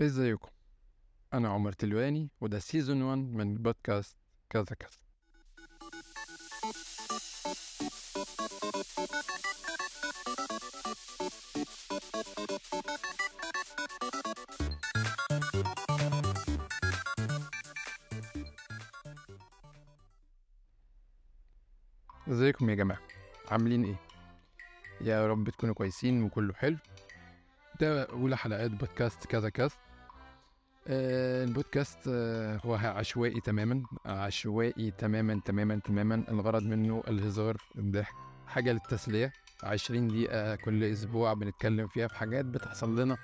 ازيكم؟ أنا عمر تلواني وده سيزون 1 من بودكاست كذا كذا. ازيكم يا جماعة؟ عاملين إيه؟ يا رب تكونوا كويسين وكله حلو. ده أولى حلقات بودكاست كذا كذا. البودكاست آه، هو عشوائي تماما عشوائي تماما تماما تماما. الغرض منه الهزار الضحك حاجة للتسلية. عشرين دقيقة كل أسبوع بنتكلم فيها في حاجات بتحصل لنا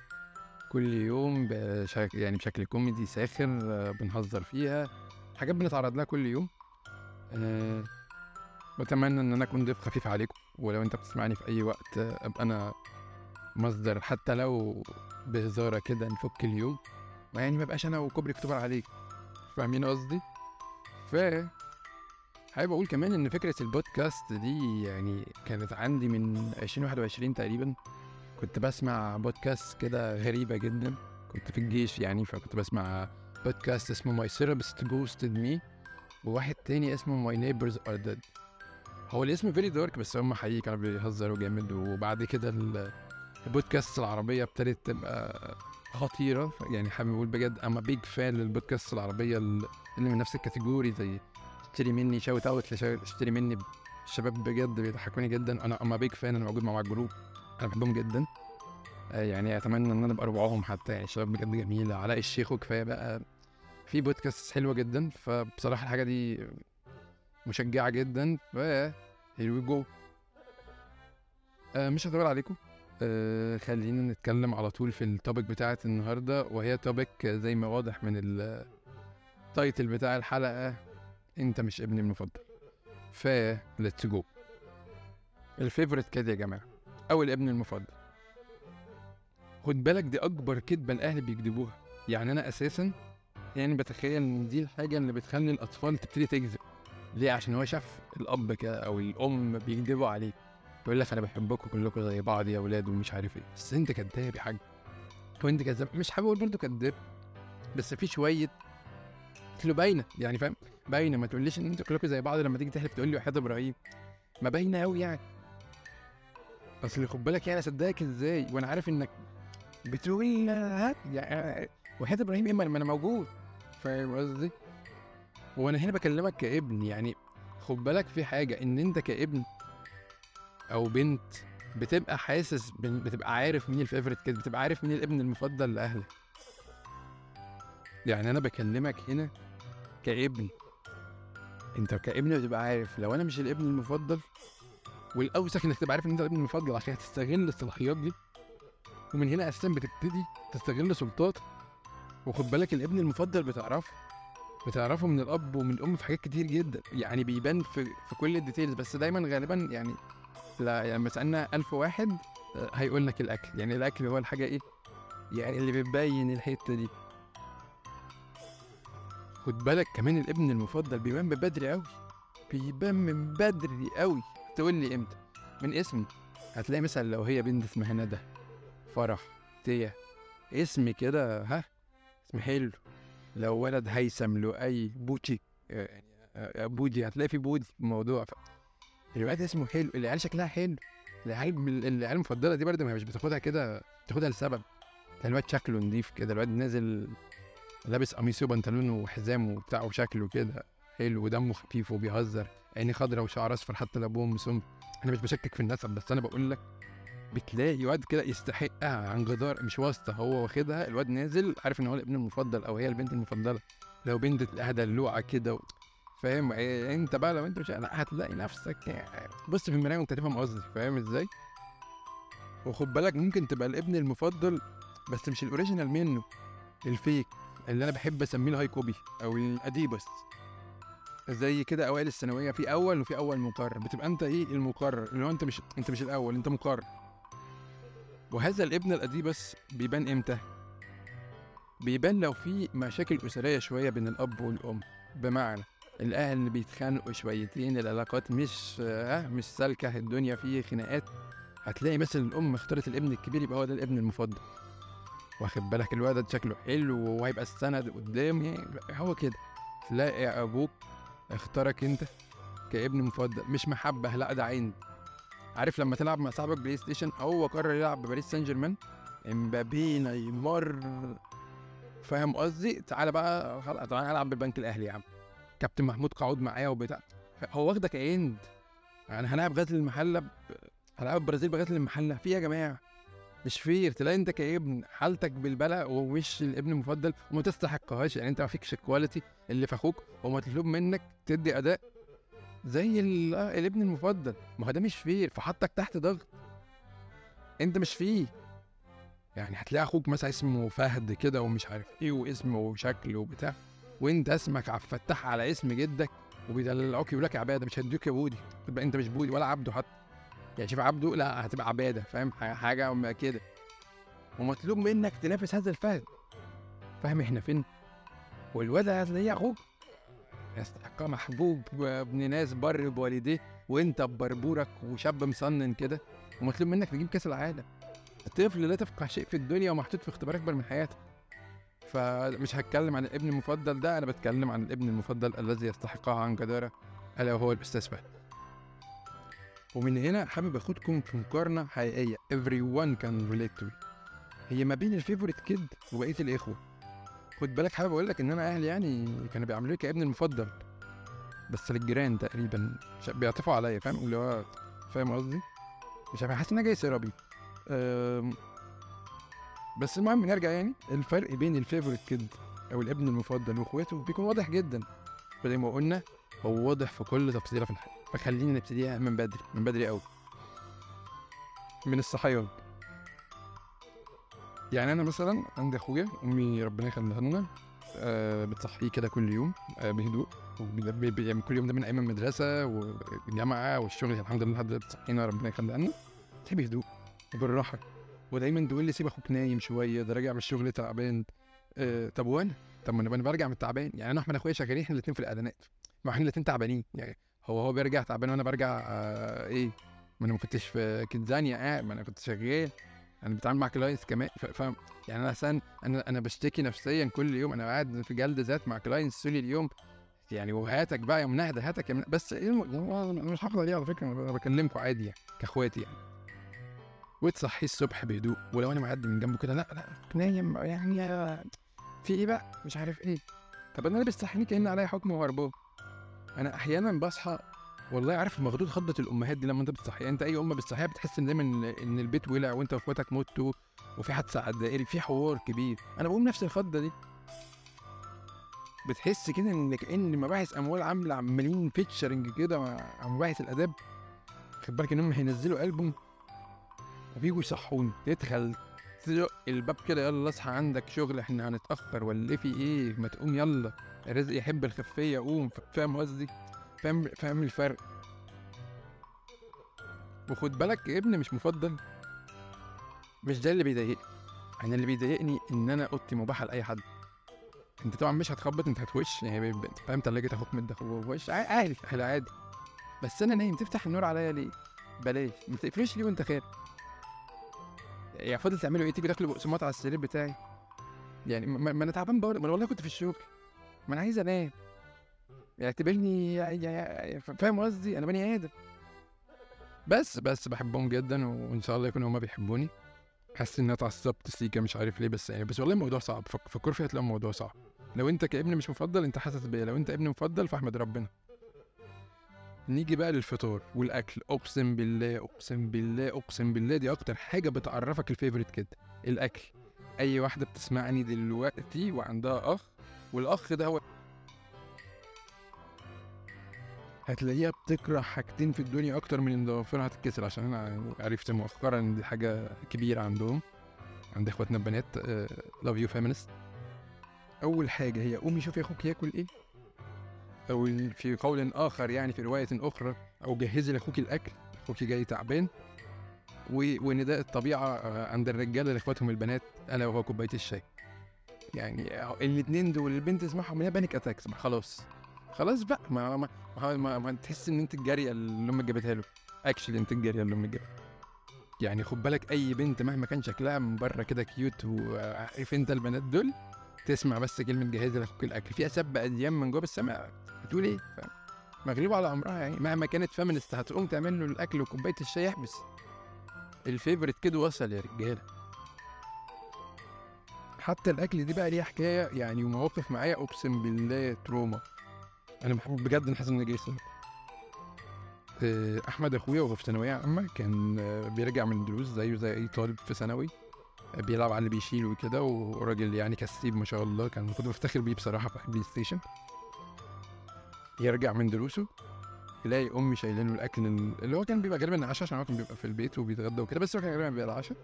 كل يوم بشكل يعني بشكل كوميدي ساخر آه، بنهزر فيها. حاجات بنتعرض لها كل يوم. أه بتمنى إن أنا أكون ضيف خفيف عليكم. ولو أنت بتسمعني في أي وقت آه، أبقى أنا مصدر. حتى لو بهزارة كده نفك اليوم. يعني ما بقاش أنا وكوبري اكتوبر عليك. فاهمين قصدي؟ ف حابب أقول كمان إن فكرة البودكاست دي يعني كانت عندي من 2021 تقريبا. كنت بسمع بودكاست كده غريبة جدا. كنت في الجيش يعني فكنت بسمع بودكاست اسمه My Therapist Ghosted Me وواحد تاني اسمه My Neighbors Are Dead هو الاسم very dark بس هم حقيقي كانوا بيهزروا جامد. وبعد كده البودكاست العربية ابتدت تبقى خطيرة يعني حابب أقول بجد I'm a big fan للبودكاست العربية اللي من نفس الكاتيجوري زي اشتري مني shout out اشتري مني الشباب بجد بيضحكوني جدا. أنا I'm a big fan أنا موجود مع ال group أنا بحبهم جدا. آه، يعني أتمنى إن أنا أبقى ربعهم حتى يعني شباب بجد جميلة. علاء الشيخ وكفاية بقى. في بودكاست حلوة جدا فبصراحة الحاجة دي مشجعة جدا. ف here we go مش هطول عليكم. آه خلينا نتكلم على طول في ال topic بتاعت النهارده وهي topic زي ما واضح من ال title بتاع الحلقة انت مش ابني المفضل. ف let's go الفيفوريت كده يا جماعة. أو الابن المفضل. خد بالك دي أكبر كدبه الأهل بيكذبوها. يعني أنا أساسا يعني بتخيل إن دي الحاجة اللي بتخلي الأطفال تبتدي تكذب. ليه؟ عشان هو شاف الأب كده أو الأم بيكذبوا عليه. يقول لك أنا بحبكم كلكم زي بعض يا أولاد ومش عارف إيه. بس أنت كداب يا حاج. وأنت كذاب. مش حابب أقول برضه كداب. بس في شوية له باينة. يعني فاهم؟ باينة. ما تقوليش إن أنتوا كلكم زي بعض لما تيجي تحلف تقول لي وحياة إبراهيم. ما باينة قوي يعني. أصل خد بالك يعني اصدقك إزاي؟ وأنا عارف إنك بتقول يعني وحياة إبراهيم إيه؟ ما أنا موجود. فاهم قصدي؟ وأنا هنا بكلمك كابن. يعني خد بالك في حاجة. إن أنت كابن أو بنت بتبقى حاسس بتبقى عارف مين الفيفوريت كده بتبقى عارف مين الابن المفضل لاهلك يعني أنا بكلمك هنا كابن. أنت كابن بتبقى عارف لو أنا مش الابن المفضل والأوسخ إنك تبقى عارف إن أنت الابن المفضل عشان هتستغل الصلاحيات دي ومن هنا أساسا بتبتدي تستغل سلطات. وخد بالك الابن المفضل بتعرفه بتعرفه من الأب ومن الأم في حاجات كتير جدا. يعني بيبان في في كل الديتيلز بس دايما غالبا يعني لا يعني لما سألنا ألف واحد آه، هيقول لك الأكل. يعني الأكل هو الحاجة إيه؟ يعني اللي بتبين الحتة دي. خد بالك كمان الابن المفضل بيبان من بدري قوي بيبان من بدري قوي تقول لي إمتى؟ من اسمه هتلاقي مثلا لو هي بنت اسمها ندى فرح تيا. اسم كده ها؟ اسم حلو. لو ولد هيثم لؤي بوتشي يعني آه، بودي. هتلاقي في بودي في الموضوع. الواد اسمه حلو العيال شكلها حلو. العيال العيال المفضلة دي برضه مش بتاخدها كده بتاخدها لسبب. الواد شكله نضيف كده الواد نازل لابس قميص وبنطلون وحزام وبتاع وشكله كده حلو ودمه خفيف وبيهزر عيني خضرا وشعر أصفر حتى لو أبوه مسم أنا مش بشكك في النسب بس أنا بقول لك بتلاقي واد كده يستحقها عن جدار مش واسطة هو واخدها الواد نازل عارف إن هو الابن المفضل أو هي البنت المفضلة. لو بنت تلاقيها دلوعه كده. فاهم؟ إيه أنت بقى لو أنت مش لأ هتلاقي نفسك بص في المراية وأنت تفهم قصدي فاهم إزاي؟ وخد بالك ممكن تبقى الابن المفضل بس مش ال original منه ال fake اللي أنا بحب أسميه ال high copy أو ال Adibas. زي كده أوائل الثانوية في أول وفي أول مكرر بتبقى أنت إيه؟ المكرر اللي هو أنت مش أنت مش الأول أنت مكرر. وهذا الابن ال Adibas بيبان إمتى؟ بيبان لو في مشاكل أسرية شوية بين الأب والأم بمعنى الأهل بيتخانقوا شويتين العلاقات مش آه مش سالكة الدنيا فيه خناقات. هتلاقي مثلا الأم اختارت الابن الكبير يبقى هو ده الابن المفضل. واخد بالك؟ الولد شكله حلو وهيبقى السند قدام يعني هو كده. تلاقي أبوك اختارك أنت كابن مفضل مش محبة لا ده عند عارف لما تلعب مع صاحبك PlayStation هو قرر يلعب بباريس سان جيرمان؟ امبابي نيمار. فاهم قصدي؟ تعالى بقى تعالى العب بالبنك الأهلي يا عم. كابتن محمود قعود معايا وبتاع. هو واخدك عند يعني هنلعب غزل المحله. هنلعب البرازيل بغزل المحله في يا جماعة مش fair تلاقي انت كابن حالتك بالبلاء ومش الابن المفضل وما تستحقهاش. يعني انت ما فيكش ال quality اللي في أخوك ومطلوب منك تدي أداء زي ال- الابن المفضل. ما هو ده مش fair فحطك تحت ضغط. انت مش فيه يعني هتلاقي أخوك مثلا اسمه فهد كده ومش عارف إيه واسمه وشكل وبتاع. وانت اسمك عبد الفتاح على اسم جدك وبيدلعوك يقول لك عبادة مش هيدوك يا بودي. تبقى انت مش بودي ولا عبده حتى. يعني شوف عبده لا هتبقى عبادة فاهم؟ حاجة كده. ومطلوب منك تنافس هذا الفهد فاهم إحنا فين؟ والواد هتلاقيه أخوك. يستحقها محبوب ابن ناس بر بوالديه وانت ببربورك وشاب مصنن كده. ومطلوب منك تجيب كأس العالم. الطفل لا تفقه شيء في الدنيا ومحطوط في اختبار أكبر من حياتك. فمش هتكلم عن الابن المفضل ده أنا بتكلم عن الابن المفضل الذي يستحقها عن جدارة ألا وهو الأستاذ فهد. ومن هنا حابب أخدكم في مقارنة حقيقية. Everyone can relate to. هي ما بين الفيفوريت كيد وبقية الإخوة. خد بالك حابب أقول لك إن أنا أهلي يعني كانوا بيعاملوني لي كابني المفضل. بس للجيران تقريبا بيعطفوا عليا فاهم؟ اللي هو فاهم قصدي؟ مش عارف حاسس إن أنا جاي therapy. بس المهم نرجع يعني. الفرق بين ال favorite kid أو الابن المفضل وإخواته بيكون واضح جدا. فزي ما قلنا هو واضح في كل تفصيله في الحياة. فخلينا نبتديها من بدري من بدري قوي من الصحيان. يعني أنا مثلا عندي أخويا أمي ربنا يخليها لنا آه بتصحيه كده كل يوم آه بهدوء يعني كل يوم ده من أيام المدرسة والجامعة والشغل الحمد لله لحد دلوقتي تصحينا ربنا يخليها لنا. بهدوء وبالراحه ودايما تقول لي سيب أخوك نايم شوية ده راجع من الشغل تعبان. آه طب وأنا؟ طب ما أنا برجع من التعبان. يعني أنا احمد أخويا شغالين إحنا الاثنين في الاعلانات ما إحنا الاثنين تعبانين. يعني هو هو بيرجع تعبان وأنا برجع آه إيه؟ ما أنا ما كنتش في كنزانيا قاعد ما أنا كنت شغال. أنا بتعامل مع clients كمان. فاهم يعني أنا أصلا أنا أنا بشتكي نفسيا كل يوم. أنا قاعد في جلد ذات مع clients طول اليوم. يعني وهاتك بقى يا منهدة هاتك يا منهدة. بس الم- أنا مش هاخد عليه على فكرة أنا بكلمكم عادي يعني كأخواتي يعني. وتصحيه الصبح بهدوء ولو أنا معدي من جنبه كده لأ لأ نايم يعني في إيه بقى؟ مش عارف إيه. طب أنا ليه بتصحيني كأن عليا حكم وهربان أنا أحيانا بصحى والله عارف مخدود خضة الأمهات دي لما أنت بتصحيها. أنت أي ام بتصحيها بتحس إن دايما إن البيت ولع وأنت وإخواتك متوا وفي حادثة على الدائري في حوار كبير. أنا بقوم نفس الخضة دي. بتحس كده إن كأن مباحث أموال عاملة عمالين فيتشرنج كده مع مباحث الأداب. خد بالك انهم هينزلوا ألبوم وبيجوا يصحوني. تدخل تزق الباب كده يلا اصحى عندك شغل إحنا هنتأخر ولا في إيه؟ ما تقوم يلا. الرزق يحب الخفية قوم. فاهم قصدي؟ فاهم فاهم الفرق. وخد بالك ابني مش مفضل. مش ده اللي بيضايقني. أنا اللي بيضايقني إن أنا أوضتي مباحة لأي حد. أنت طبعا مش هتخبط أنت هتوش. يعني فاهم تلاجة أخوك متدخل وش عادي عادي. بس أنا نايم تفتح النور عليا ليه؟ بلاش. ما تقفلوش ليه وأنت خارج؟ يا فاضل تعملوا إيه؟ تيجي تاكلوا بقسماط على السرير بتاعي. يعني ما, ما أنا تعبان بقول ما أنا والله كنت في الشغل ما أنا عايز انام. اعتبرني يا- يا- يا- فاهم قصدي؟ أنا بني آدم. بس بس بحبهم جدا وإن شاء الله يكونوا هما بيحبوني. حاسس ان أنا اتعصبت سيكا مش عارف ليه بس يعني بس والله الموضوع صعب. فك- فكر فيها هتلاقي الموضوع صعب. لو أنت كابن مش مفضل أنت حاسس بيا لو أنت ابن مفضل فاحمد ربنا. نيجي بقى للفطار والأكل. أقسم بالله أقسم بالله أقسم بالله دي أكتر حاجة بتعرفك الفيفوريت كده. الأكل. أي واحدة بتسمعني دلوقتي وعندها أخ والأخ ده هو هتلاقيها بتكره حاجتين في الدنيا أكتر من ان ضوافرها هتتكسر عشان أنا عرفت مؤخرا إن دي حاجة كبيرة عندهم. عند إخواتنا البنات love you feminist أول حاجة هي قومي شوفي أخوك ياكل إيه. ال- في قول آخر يعني في رواية أخرى أو جهزي لأخوك الأكل أخوك جاي تعبان ونداء الطبيعة آه، عند الرجالة لإخواتهم البنات ألا وهو كوباية الشاي. يعني الاثنين دول البنت تسمعهم هي بانيك اتاكس خلاص. خلاص بقى ما ما, ما, ما, ما تحس إن أنت الجارية اللي أمك جابتها له. اكشلي أنت الجارية اللي أمك جابتها يعني خد بالك أي بنت مهما كان شكلها من بره كده كيوت وعارف أنت البنات دول تسمع بس كلمة جهزي لأخوك الأكل. في اسب اديان من جوه السماء بتقول إيه؟ مغلوبة على امرها يعني. مهما كانت فيمنست هتقوم تعمل له الأكل وكوباية الشاي يحبس الفيفوريت كده وصل يا رجالة. حتى الأكل دي بقى ليها حكاية يعني ومواقف معايا أقسم بالله تروما. أنا بحب بجد إن جاي آه، أحمد أخويا وهو في ثانوية عامة كان آه، بيرجع من الدروس زيه زي أي طالب في ثانوي. آه، بيلعب على اللي بيشيل وكده وراجل يعني كسيب ما شاء الله كان كنت بفتخر بيه بصراحة في البلاي ستيشن يرجع من دروسه يلاقي أمي شايلة له الأكل اللي هو كان بيبقى غالبا عشاء عشان هو كان بيبقى في البيت وبيتغدى وكده بس هو كان غالبا بيبقى العشاء.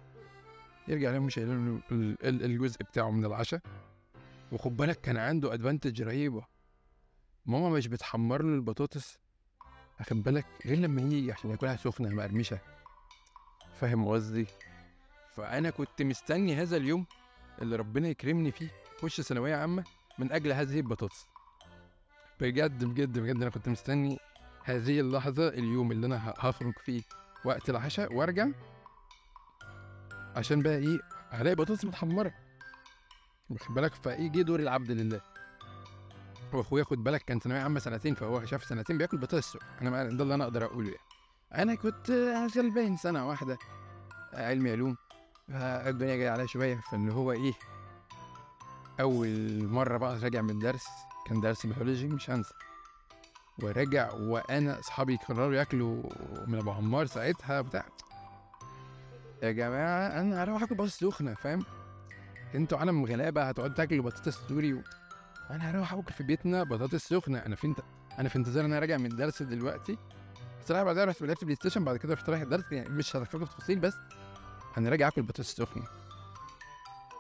يرجع لهم شايلة له الجزء بتاعه من العشاء. وخد بالك كان عنده ادفانتج رهيبة. ماما مش بتحمر له البطاطس. أخد بالك غير لما يجي عشان ياكلها سخنة مقرمشة. فاهم قصدي؟ فأنا كنت مستني هذا اليوم اللي ربنا يكرمني فيه خش ثانوية عامة من أجل هذه البطاطس. بجد بجد بجد أنا كنت مستني هذه اللحظة اليوم اللي أنا هخرج فيه وقت العشاء وأرجع عشان بقى إيه هلاقي بطاطس متحمرة. واخد بالك؟ فإيه جه دور العبد لله. وأخويا خد بالك كان ثانوية عامة سنتين فهو شاف سنتين بياكل بطاطس. أنا ده اللي أنا أقدر أقوله يعني. أنا كنت غلبان سنة واحدة. علمي علوم. الدنيا جاية عليا شوية. فاللي هو إيه أول مرة بقى راجع من الدرس كان درس بيولوجي مش هنسى. وراجع وأنا أصحابي قرروا ياكلوا من أبو عمار ساعتها بتاع يا جماعة أنا هروح آكل بطاطس سخنة فاهم؟ أنتوا عالم غلابة هتقعدوا تاكلوا بطاطس سوري و... أنا هروح أكل في بيتنا بطاطس سخنة. أنا في انت أنا في انتظار أنا راجع من الدرس دلوقتي. الصراحه بعدها رحت لعبت PlayStation بعد كده رحت رايح الدرس يعني مش في تفاصيل بس أنا راجع آكل بطاطس سخنة.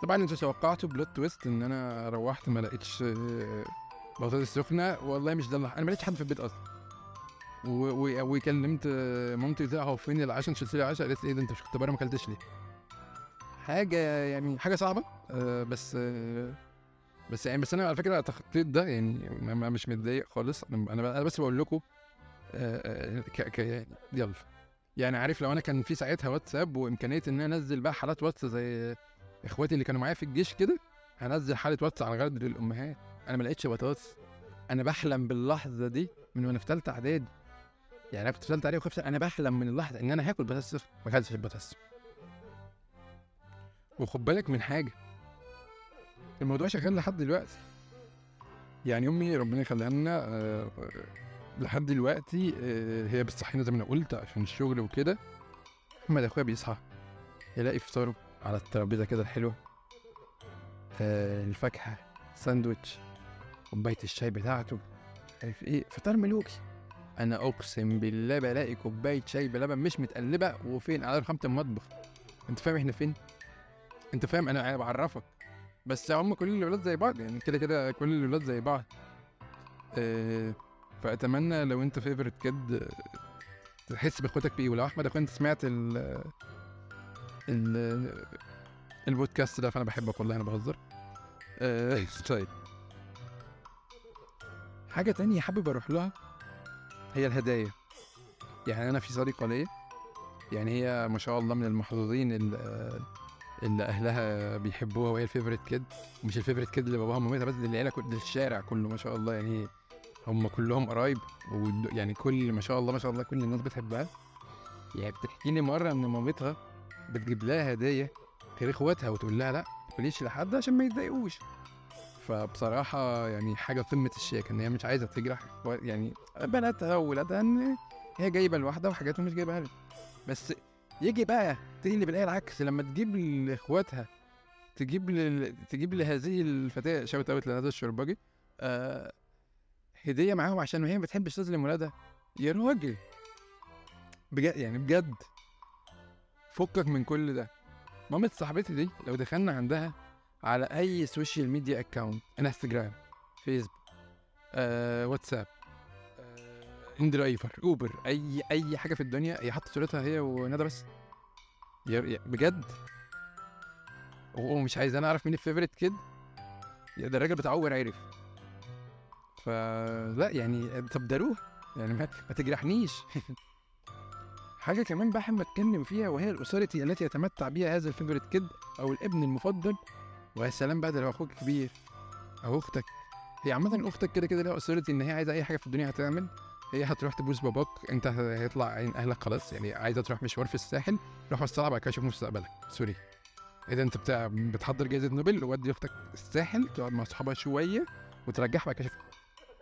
طبعا أنتوا توقعتوا plot twist إن أنا روحت ما لقيتش بطاطس سخنه والله مش ده أنا ما لقيتش حد في البيت أصلا. وكلمت مامتي لها هو فين العشاء؟ نشيل لي العشاء قالت لي إيه ده؟ أنت مش كنت بره؟ ما اكلتش ليه. حاجة يعني حاجة صعبة. آه بس آه بس يعني بس أنا على فكرة تخطيت ده يعني مش متضايق خالص. أنا أنا بس بقول لكم آه ك ك يعني يلا. يعني عارف لو أنا كان في ساعتها واتساب وإمكانية إن أنا أنزل بقى حالات واتس زي إخواتي اللي كانوا معايا في الجيش كده هنزل حالة واتس على غرض للأمهات. أنا ما لقيتش بطاطس. أنا بحلم باللحظة دي من وأنا في ثالثه إعدادي. يعني أنا كنت في ثالثه إعدادي وخفت أنا بحلم من اللحظة إن أنا هاكل بطاطس ما أكلتش البطاطس. وخد بالك من حاجة. الموضوع شغال لحد دلوقتي. يعني أمي ربنا يخليها لنا أه لحد دلوقتي أه هي بتصحينا زي ما أنا قلت عشان الشغل وكده. محمد أخويا بيصحى يلاقي فطاره على الترابيزة كده الحلوة أه الفاكهة ساندوتش كوبايه الشاي بتاعته. عارف إيه؟ فطار ملوكي. أنا أقسم بالله بلاقي كوباية شاي بلبن مش متقلبة وفين؟ على رخامه المطبخ. أنت فاهم إحنا فين؟ أنت فاهم؟ أنا بعرفك. بس هم كل الولاد زي بعض يعني كده كده كل الولاد زي بعض. أه فأتمنى لو أنت فيفرت كيد تحس بإخواتك فيه ولو أحمد أنت سمعت ال ال البودكاست ده فأنا بحبك والله أنا بهزر. أه طيب. حاجة تانية حابب أروح لها هي الهدايا. يعني أنا في صديقة ليا يعني هي ما شاء الله من المحظوظين اللي, أهلها بيحبوها وهي ال favorite kid مش ال favorite kid اللي باباها ومامتها بس اللي العيلة كل الشارع كله ما شاء الله. يعني هم كلهم قرايب ويعني كل ما شاء الله ما شاء الله كل الناس بتحبها. يعني بتحكي لي مرة إن مامتها بتجيب لها هدايا غير إخواتها وتقول لها لأ ما تقوليش لحد عشان ما يتضايقوش. فبصراحة يعني حاجة قمة الشياكة إن هي مش عايزة تجرح يعني بناتها وولادها إن هي جايبة الواحدة وحاجاتهم مش جايبها لها. بس يجي بقى تقلب الآية العكس لما تجيب لإخواتها تجيب ل... تجيب لهذه الفتاة shout out لهذا الشرباجي آه هدية معاهم عشان هي ما بتحبش تظلم ولادها. يا راجل! بجد يعني بجد. فكك من كل ده. مامة صاحبتي دي لو دخلنا عندها على أي social media account انستجرام فيسبوك آه، واتساب آه، اندرايفر اوبر أي أي حاجة في الدنيا هي حاطة صورتها هي وندى بس. بجد؟ هو مش عايز أنا أعرف مين ال favorite kid ده الراجل بتاع اوبر عرف فلا يعني طب داروه يعني ما, ما تجرحنيش. حاجة كمان بحب أتكلم فيها وهي ال authority التي يتمتع بها هذا ال favorite kid أو الابن المفضل ويا سلام بقى ده لو أخوك كبير. أو أختك. هي عامة أختك كده كده لها أسرتي إن هي عايزة أي حاجة في الدنيا هتعمل. هي هتروح تبوس باباك أنت هيطلع عين أهلك خلاص. يعني عايزة تروح مشوار في الساحل روح وسطها بعد كده شوف مستقبلك. سوري. إيه ده أنت بتاع بتحضر جائزة نوبل؟ ودي أختك الساحل تقعد مع صحابها شوية وترجعها بعد كده شوف.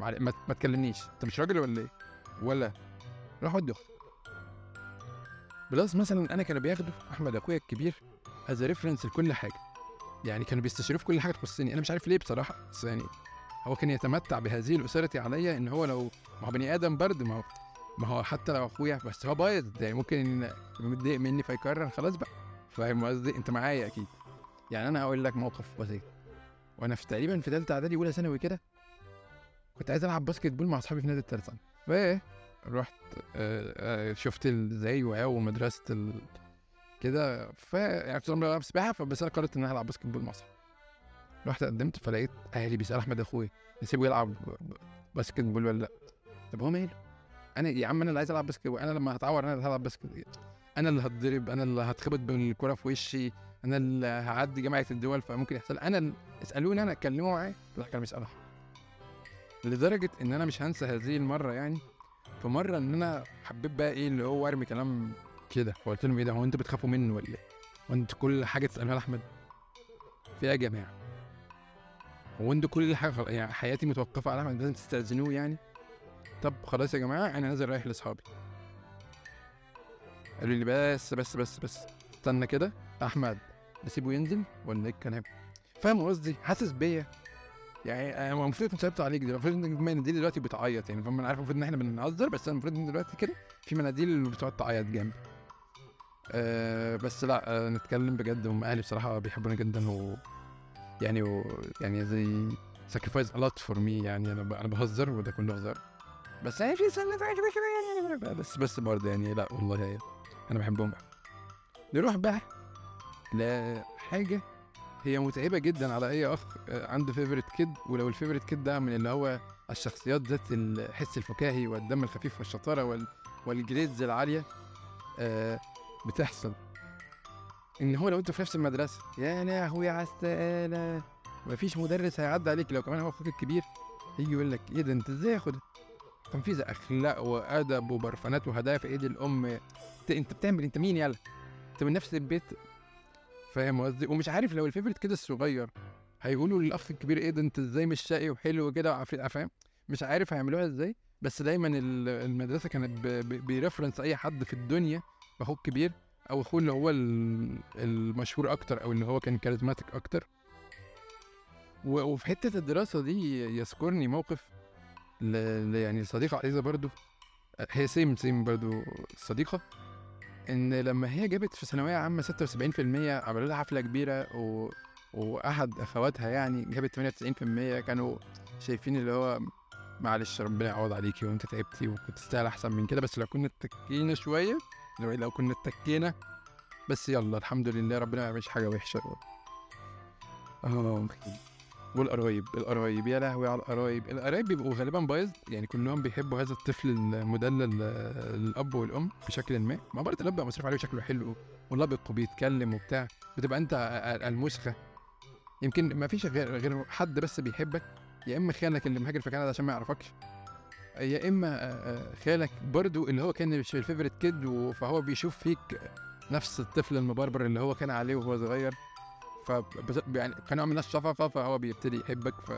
ما, ما تكلمنيش. أنت مش راجل ولا إيه؟ ولا. روح ودي أختك. plus مثلا أنا كانوا بياخدوا أحمد أخويا الكبير as reference لكل حاجة. يعني كانوا بيستشيروا في كل حاجة تخصني. أنا مش عارف ليه بصراحة بس يعني هو كان يتمتع بهذه الأسرة عليا إن هو لو ما هو بني آدم برضه ما هو ما هو حتى لو أخويا بس هو بايظ. يعني ممكن متضايق مني فيكرر خلاص بقى. فاهم قصدي؟ أنت معايا أكيد. يعني أنا هقول لك موقف بسيط. وأنا في تقريبا في ثالثه إعدادي أولى ثانوي كده كنت عايز ألعب basketball مع أصحابي في نادي الترسانة. فايه رحت آه، آه، شفت إزاي ومدرسة ال... كده ف يعني كنت بلعب سباحة فبس أنا قررت إن أنا العب basketball اصحابي رحت قدمت فلقيت أهلي بيسألوا أحمد أخويا نسيبه يلعب basketball ولا لأ؟ طب هو ماله؟ أنا يا عم أنا اللي عايز ألعب basket أنا لما هتعور أنا اللي هلعب basket. أنا اللي هتضرب أنا اللي هتخبط بالكره في وشي أنا اللي هعدي جامعه الدول فممكن يحصل. أنا. اسألوني أنا اتكلموا معايا. لا كانوا بيسألوا. لدرجة إن أنا مش هنسى هذه المرة يعني. في مرة إن أنا حبيت بقى إيه اللي هو أرمي كلام كده فقلت لهم إيه ده هو أنتوا بتخافوا منه ولا إيه؟ وأنتوا كل حاجة تسألوها لأحمد في إيه يا جماعة؟ هو أنتوا كل حاجة. يعني حياتي متوقفة على أحمد لازم تستأذنوه يعني؟ طب خلاص يا جماعة أنا نازل رايح لأصحابي قالوا لي بس بس بس بس استنى كده أحمد نسيبه ينزل ولا إيه الكلام؟ فاهم قصدي؟ حاسس بيا يعني أنا المفروض كنت صعبت عليك دلوقتي المفروض ان المناديل دلوقتي بتعيط يعني فاهم أنا عارف المفروض إن إحنا بنهزر بس أنا المفروض إن دلوقتي كده في مناديل بتقعد تعيط جامد أه بس لا أه نتكلم بجد. هم أهلي بصراحة بيحبوني جدا و يعني و يعني زي a lot for me. يعني أنا. أنا بهزر وده كله هزار. بس يعني في سنة يعني بس بس برضه يعني لا والله يعني أنا بحبهم. نروح بقى لحاجه هي متعبة جدا على أي أخ آه، عنده favorite kid ولو ال favorite kid ده من اللي هو الشخصيات ذات الحس الفكاهي والدم الخفيف والشطارة وال... وال grades العالية آه بتحصل. إن هو لو أنت في نفس المدرسة يا لهوي على السقاله مفيش مدرس هيعدي عليك لو كمان هو أخوك الكبير. يجي يقول لك إيه ده أنت إزاي ياخد تنفيذ أخلاق وأدب وبرفانات وهدايا في إيد الأم. انت, بتعمل أنت مين يلا؟ أنت من نفس البيت؟ فاهم قصدي؟ ومش عارف لو ال favorite kid الصغير هيقولوا للأخ الكبير إيه ده أنت إزاي مش شقي وحلو كده وعفريت فاهم؟ مش عارف هيعملوها إزاي. بس دايما ال- المدرسة كانت ب reference أي حد في الدنيا. اخوه الكبير أو أخوه اللي هو ال- المشهور أكتر أو اللي هو كان charismatic أكتر وفي حتة الدراسة دي يذكرني موقف. ل- يعني صديقة عزيزة برضو هي سيم سيم برضو صديقة إن لما هي جابت في ثانوية عامة 76% عملوا لها حفلة كبيرة و... وأحد أخواتها يعني جابت 98% كانوا شايفين اللي هو معلش ربنا يعوض عليكي وأنت تعبتي وكنت تستاهل أحسن من كده بس لو كنا اتكينا شوية لو, كنا اتكينا. بس يلا الحمد لله ربنا ما يعملش حاجة وحشة. آه والقرايب القرايب يا لهوي على القرايب. القرايب بيبقوا غالبا بايظ يعني كلهم بيحبوا هذا الطفل المدلل آه، للاب والأم بشكل ما. ما برضه الاب مصروف عليه شكله حلو. والاب بيتكلم وبتاع. بتبقى أنت المسخة. يمكن ما فيش غير غير حد بس بيحبك. يا إما خالك اللي مهاجر في كندا عشان ما يعرفكش. يا إما آه، آه، خالك برضو اللي هو كان مش ال favorite kid فهو بيشوف فيك نفس الطفل المبربر اللي هو كان عليه وهو صغير ف يعني كنوع من الشفقة فهو بيبتدي يحبك ف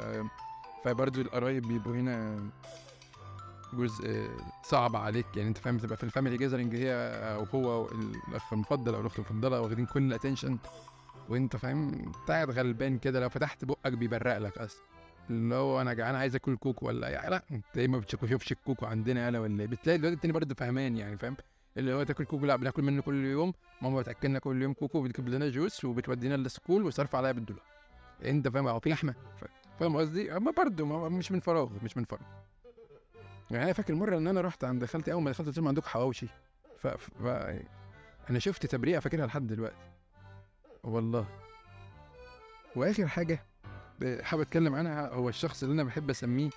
فبرضو القرايب بيبقوا هنا جزء صعب عليك. يعني أنت فاهم تبقى في ال family gathering هي أو هو الأخ المفضل أو الأخت المفضلة واخدين كل ال attention وأنت فاهم قاعد غلبان كده لو فتحت بقك بيبرق لك أصلا. اللي هو أنا جعان عايز آكل كوكو ولا يعني لأ أنت إيه ما بتشوفش الكوكو عندنا يالا ولا بتلاقي الواد التاني برضه فهمان يعني فاهم؟ اللي هو تاكل كوكو لأ بناكل منه كل يوم. ماما بتأكلنا كل يوم كوكو وبتجيب لنا juice وبتودينا ال school وصرف عليا بالدولار. أنت فاهم؟ هو في لحمة. فاهم قصدي؟ أما برضه مش من فراغ مش من فراغ يعني أنا فاكر مرة إن أنا رحت عند خالتي أول ما دخلت قلت لهم عندكم حواوشي. ف... ف... أنا شفت تبريئة فاكرها لحد دلوقتي. والله. وآخر حاجة حابب أتكلم عنها هو الشخص اللي أنا بحب أسميه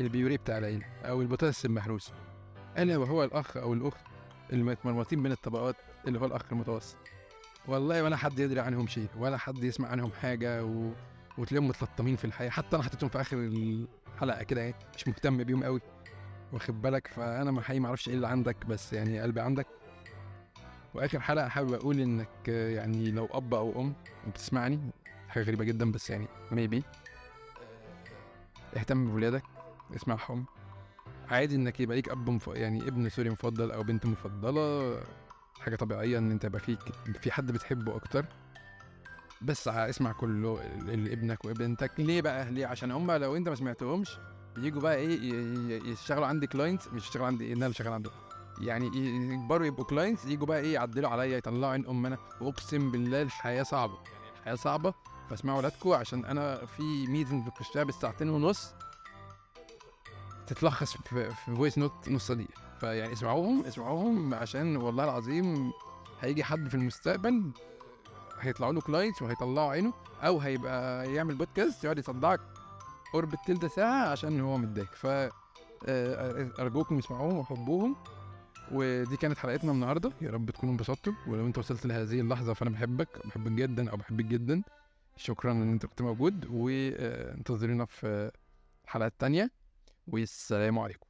البيوري بتاع العيلة أو البطاطس المهروسه الا وهو الأخ أو الأخت المتمرمطين بين الطبقات اللي هو الأخ المتوسط. والله ولا حد يدري عنهم شيء ولا حد يسمع عنهم حاجة و... وتلاقيهم متلطمين في الحياة. حتى أنا حطيتهم في آخر الحلقة كده يعني مش مهتم بيهم قوي واخد بالك؟ فأنا حقيقي ما أعرفش إيه اللي عندك بس يعني قلبي عندك. وآخر حلقة حابب أقول إنك يعني لو أب أو أم وبتسمعني حاجة غريبة جدا بس يعني maybe اهتم بولادك اسمعهم. عادي إنك يبقى ليك أب مف... يعني ابن sorry مفضل أو بنت مفضلة حاجة طبيعية إن أنت يبقى فيك في حد بتحبه أكتر. بس اسمع كله لابنك وابنتك ليه بقى؟ ليه؟ عشان هم لو أنت ما سمعتهمش يجوا بقى إيه يشتغلوا عندي client مش يشتغلوا عندي أنا اللي شغال عندهم. يعني يكبروا يبقوا clients يجوا بقى إيه يعدلوا عليا يطلعوا عين أمنا. واقسم بالله الحياة صعبة يعني الحياة صعبة. فاسمعوا ولادكم عشان أنا في meeting بخشها بالساعتين ونص تتلخص في voice note نص دقيقه فيعني اسمعوهم اسمعوهم عشان والله العظيم هيجي حد في المستقبل هيطلعوا له clients وهيطلعوا عينه أو هيبقى يعمل بودكاست يقعد يصدعك قرب التلت ساعة عشان هو متضايق. ف آه، أرجوكم اسمعوهم وحبوهم. ودي كانت حلقتنا النهارده. يا رب تكونوا انبسطتوا. ولو انت وصلت لهذه اللحظة فأنا بحبك بحبك جدا أو بحبك جدا. شكرا إن أنت كنت موجود وانتظرونا في حلقات تانية والسلام عليكم.